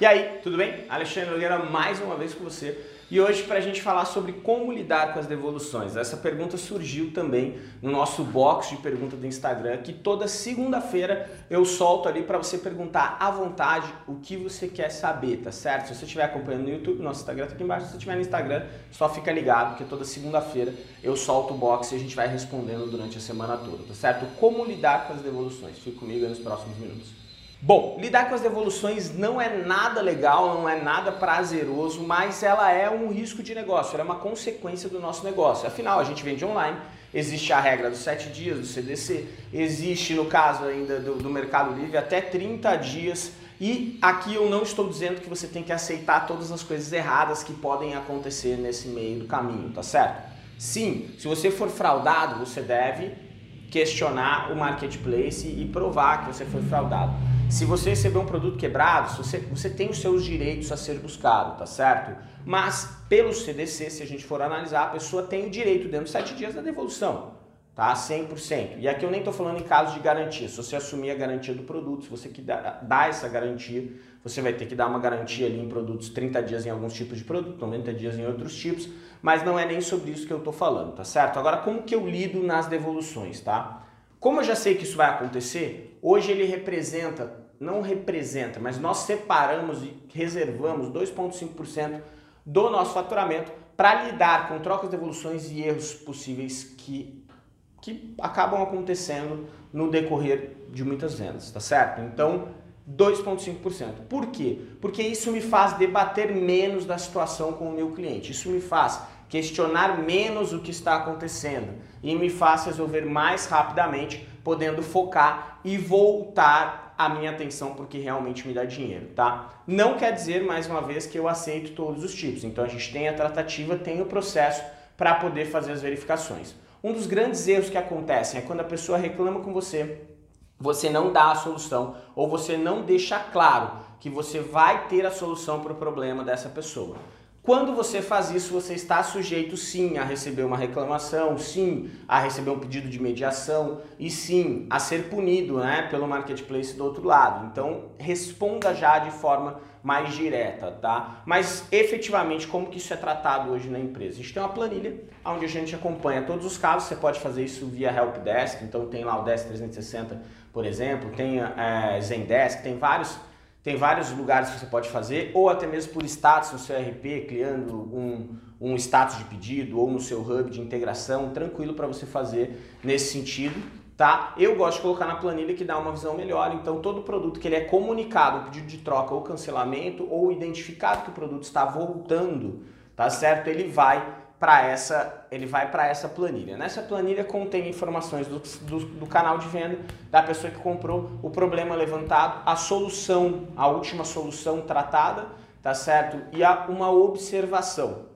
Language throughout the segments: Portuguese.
E aí, tudo bem? Alexandre Nogueira mais uma vez com você. E hoje para a gente falar sobre como lidar com as devoluções. Essa pergunta surgiu também no nosso box de pergunta do Instagram, que toda segunda-feira eu solto ali para você perguntar à vontade o que você quer saber, tá certo? Se você estiver acompanhando no YouTube, nosso Instagram tá aqui embaixo. Se você estiver no Instagram, só fica ligado, porque toda segunda-feira eu solto o box e a gente vai respondendo durante a semana toda, tá certo? Como lidar com as devoluções? Fique comigo nos próximos minutos. Bom, lidar com as devoluções não é nada legal, não é nada prazeroso, mas ela é um risco de negócio, ela é uma consequência do nosso negócio. Afinal, a gente vende online, existe a regra dos 7 dias do CDC, existe, no caso ainda do, do Mercado Livre, até 30 dias. E aqui eu não estou dizendo que você tem que aceitar todas as coisas erradas que podem acontecer nesse meio do caminho, tá certo? Sim, se você for fraudado, você deve questionar o marketplace e provar que você foi fraudado. Se você receber um produto quebrado, você, você tem os seus direitos a ser buscado, tá certo? Mas pelo CDC, se a gente for analisar, a pessoa tem o direito dentro de 7 dias da devolução, tá? 100%. E aqui eu nem estou falando em caso de garantia. Se você assumir a garantia do produto, se você que dá, dá essa garantia, você vai ter que dar uma garantia ali em produtos 30 dias em alguns tipos de produto, 90 dias em outros tipos, mas não é nem sobre isso que eu estou falando, tá certo? Agora, como que eu lido nas devoluções, tá? Como eu já sei que isso vai acontecer, hoje ele representa, não representa, mas nós separamos e reservamos 2,5% do nosso faturamento para lidar com trocas, devoluções e erros possíveis que, que acabam acontecendo no decorrer de muitas vendas, tá certo? Então, 2,5%. Por quê? Porque isso me faz debater menos da situação com o meu cliente. Isso me faz questionar menos o que está acontecendo e me faz resolver mais rapidamente, podendo focar e voltar a minha atenção porque realmente me dá dinheiro, tá? Não quer dizer, mais uma vez, que eu aceito todos os tipos. Então a gente tem a tratativa, tem o processo para poder fazer as verificações. Um dos grandes erros que acontecem é quando a pessoa reclama com você, você não dá a solução ou você não deixa claro que você vai ter a solução para o problema dessa pessoa. Quando você faz isso, você está sujeito sim a receber uma reclamação, sim a receber um pedido de mediação e sim a ser punido né, pelo marketplace do outro lado. Então responda já de forma mais direta, tá? Mas efetivamente como que isso é tratado hoje na empresa? A gente tem uma planilha onde a gente acompanha todos os casos, você pode fazer isso via Helpdesk, então tem lá o Desk 360, por exemplo, tem é, Zendesk, tem vários tem vários lugares que você pode fazer, ou até mesmo por status no seu RP, criando um, um status de pedido, ou no seu hub de integração, tranquilo para você fazer nesse sentido. Tá? Eu gosto de colocar na planilha que dá uma visão melhor, então todo produto que ele é comunicado, um pedido de troca ou cancelamento, ou identificado que o produto está voltando, tá certo? Ele vai para essa, ele vai para essa planilha. Nessa planilha contém informações do, do, do, canal de venda, da pessoa que comprou, o problema levantado, a solução, a última solução tratada, tá certo? E a, uma observação,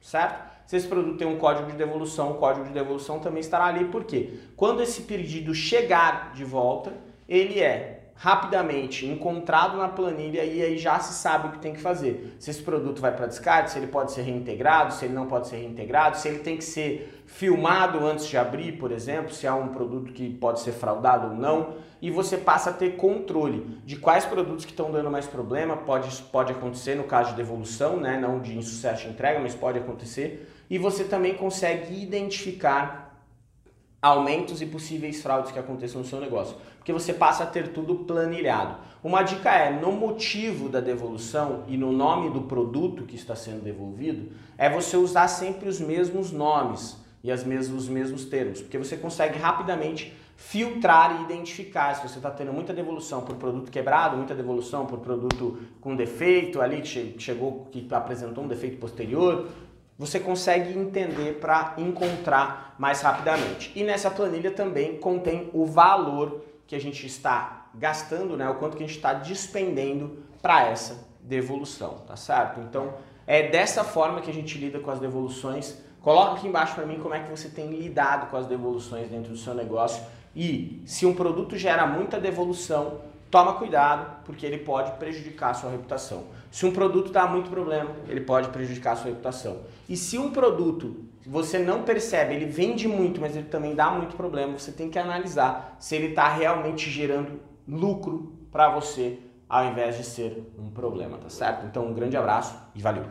certo? Se esse produto tem um código de devolução, o código de devolução também estará ali, porque quando esse pedido chegar de volta, ele é rapidamente encontrado na planilha e aí já se sabe o que tem que fazer. Se esse produto vai para descarte, se ele pode ser reintegrado, se ele não pode ser reintegrado, se ele tem que ser filmado antes de abrir, por exemplo, se é um produto que pode ser fraudado ou não, e você passa a ter controle de quais produtos que estão dando mais problema, pode, pode acontecer no caso de devolução, né, não de insucesso de entrega, mas pode acontecer, e você também consegue identificar aumentos e possíveis fraudes que aconteçam no seu negócio, porque você passa a ter tudo planilhado. Uma dica é, no motivo da devolução e no nome do produto que está sendo devolvido, é você usar sempre os mesmos nomes e as mesmos, os mesmos termos, porque você consegue rapidamente filtrar e identificar se você está tendo muita devolução por produto quebrado, muita devolução por produto com defeito ali que chegou, que apresentou um defeito posterior, você consegue entender para encontrar mais rapidamente. E nessa planilha também contém o valor que a gente está gastando, né? O quanto que a gente está despendendo para essa devolução, tá certo? Então é dessa forma que a gente lida com as devoluções. Coloca aqui embaixo para mim como é que você tem lidado com as devoluções dentro do seu negócio e se um produto gera muita devolução, toma cuidado, porque ele pode prejudicar a sua reputação. Se um produto dá muito problema, ele pode prejudicar a sua reputação. E se um produto você não percebe, ele vende muito, mas ele também dá muito problema, você tem que analisar se ele está realmente gerando lucro para você ao invés de ser um problema, tá certo? Então, um grande abraço e valeu!